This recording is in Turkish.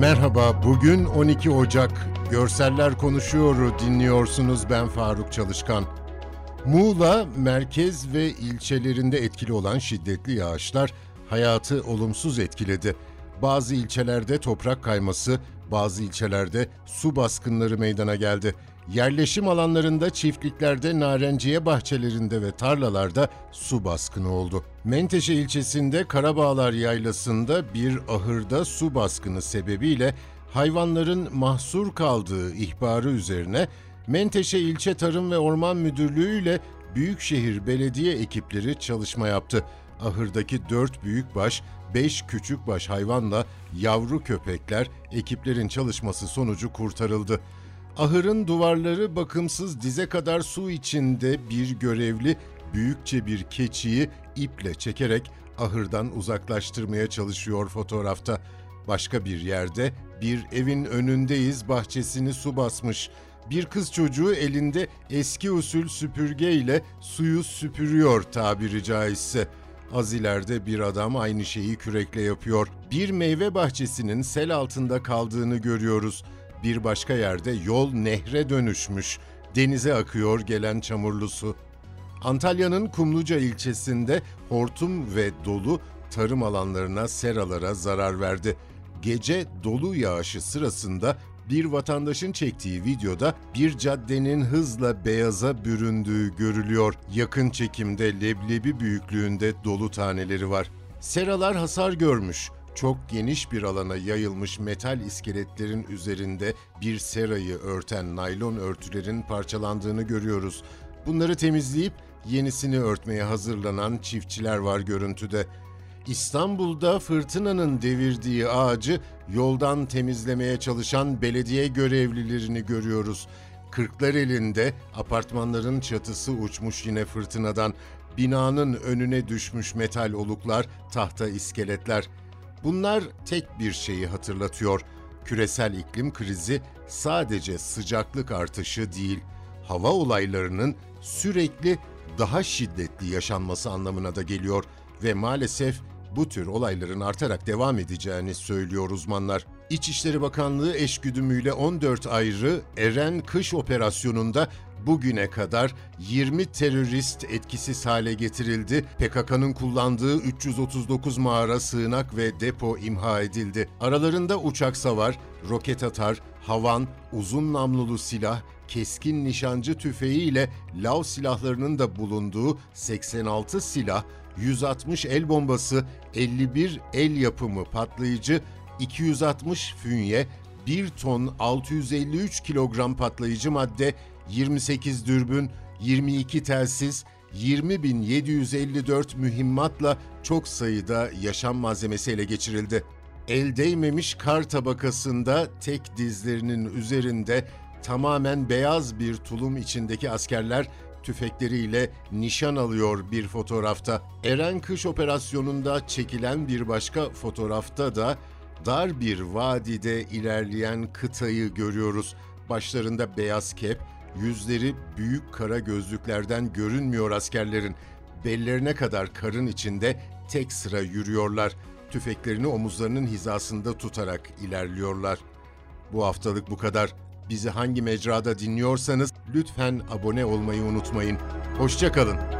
Merhaba, bugün 12 Ocak. Görseller Konuşuyor'u dinliyorsunuz. Ben Faruk Çalışkan. Muğla, merkez ve ilçelerinde etkili olan şiddetli yağışlar hayatı olumsuz etkiledi. Bazı ilçelerde toprak kayması, bazı ilçelerde su baskınları meydana geldi. Yerleşim alanlarında, çiftliklerde, narenciye bahçelerinde ve tarlalarda su baskını oldu. Menteşe ilçesinde Karabağlar Yaylası'nda bir ahırda su baskını sebebiyle hayvanların mahsur kaldığı ihbarı üzerine Menteşe İlçe Tarım ve Orman Müdürlüğü ile Büyükşehir Belediye ekipleri çalışma yaptı. Ahırdaki 4 büyükbaş, 5 küçükbaş hayvanla yavru köpekler ekiplerin çalışması sonucu kurtarıldı. Ahırın duvarları bakımsız dize kadar su içinde bir görevli büyükçe bir keçiyi iple çekerek ahırdan uzaklaştırmaya çalışıyor fotoğrafta. Başka bir yerde bir evin önündeyiz bahçesini su basmış. Bir kız çocuğu elinde eski usul süpürge ile suyu süpürüyor tabiri caizse. Az ileride bir adam aynı şeyi kürekle yapıyor. Bir meyve bahçesinin sel altında kaldığını görüyoruz. Bir başka yerde yol nehre dönüşmüş. Denize akıyor gelen çamurlu su. Antalya'nın Kumluca ilçesinde hortum ve dolu tarım alanlarına, seralara zarar verdi. Gece dolu yağışı sırasında bir vatandaşın çektiği videoda bir caddenin hızla beyaza büründüğü görülüyor. Yakın çekimde leblebi büyüklüğünde dolu taneleri var. Seralar hasar görmüş. Çok geniş bir alana yayılmış metal iskeletlerin üzerinde bir serayı örten naylon örtülerin parçalandığını görüyoruz. Bunları temizleyip yenisini örtmeye hazırlanan çiftçiler var görüntüde. İstanbul'da fırtınanın devirdiği ağacı yoldan temizlemeye çalışan belediye görevlilerini görüyoruz. Kırklar elinde apartmanların çatısı uçmuş yine fırtınadan. Binanın önüne düşmüş metal oluklar, tahta iskeletler. Bunlar tek bir şeyi hatırlatıyor. Küresel iklim krizi sadece sıcaklık artışı değil, hava olaylarının sürekli daha şiddetli yaşanması anlamına da geliyor ve maalesef bu tür olayların artarak devam edeceğini söylüyor uzmanlar. İçişleri Bakanlığı eşgüdümüyle 14 ayrı Eren Kış Operasyonu'nda bugüne kadar 20 terörist etkisiz hale getirildi. PKK'nın kullandığı 339 mağara, sığınak ve depo imha edildi. Aralarında uçak savar, roket atar, havan, uzun namlulu silah, keskin nişancı tüfeği ile lav silahlarının da bulunduğu 86 silah, 160 el bombası, 51 el yapımı patlayıcı, 260 fünye, 1 ton 653 kilogram patlayıcı madde, 28 dürbün, 22 telsiz, 20.754 mühimmatla çok sayıda yaşam malzemesi ele geçirildi. El değmemiş kar tabakasında tek dizlerinin üzerinde tamamen beyaz bir tulum içindeki askerler tüfekleriyle nişan alıyor bir fotoğrafta. Eren Kış Operasyonu'nda çekilen bir başka fotoğrafta da dar bir vadide ilerleyen kıtayı görüyoruz. Başlarında beyaz kep, yüzleri büyük kara gözlüklerden görünmüyor askerlerin. Bellerine kadar karın içinde tek sıra yürüyorlar. Tüfeklerini omuzlarının hizasında tutarak ilerliyorlar. Bu haftalık bu kadar. Bizi hangi mecrada dinliyorsanız lütfen abone olmayı unutmayın. Hoşçakalın.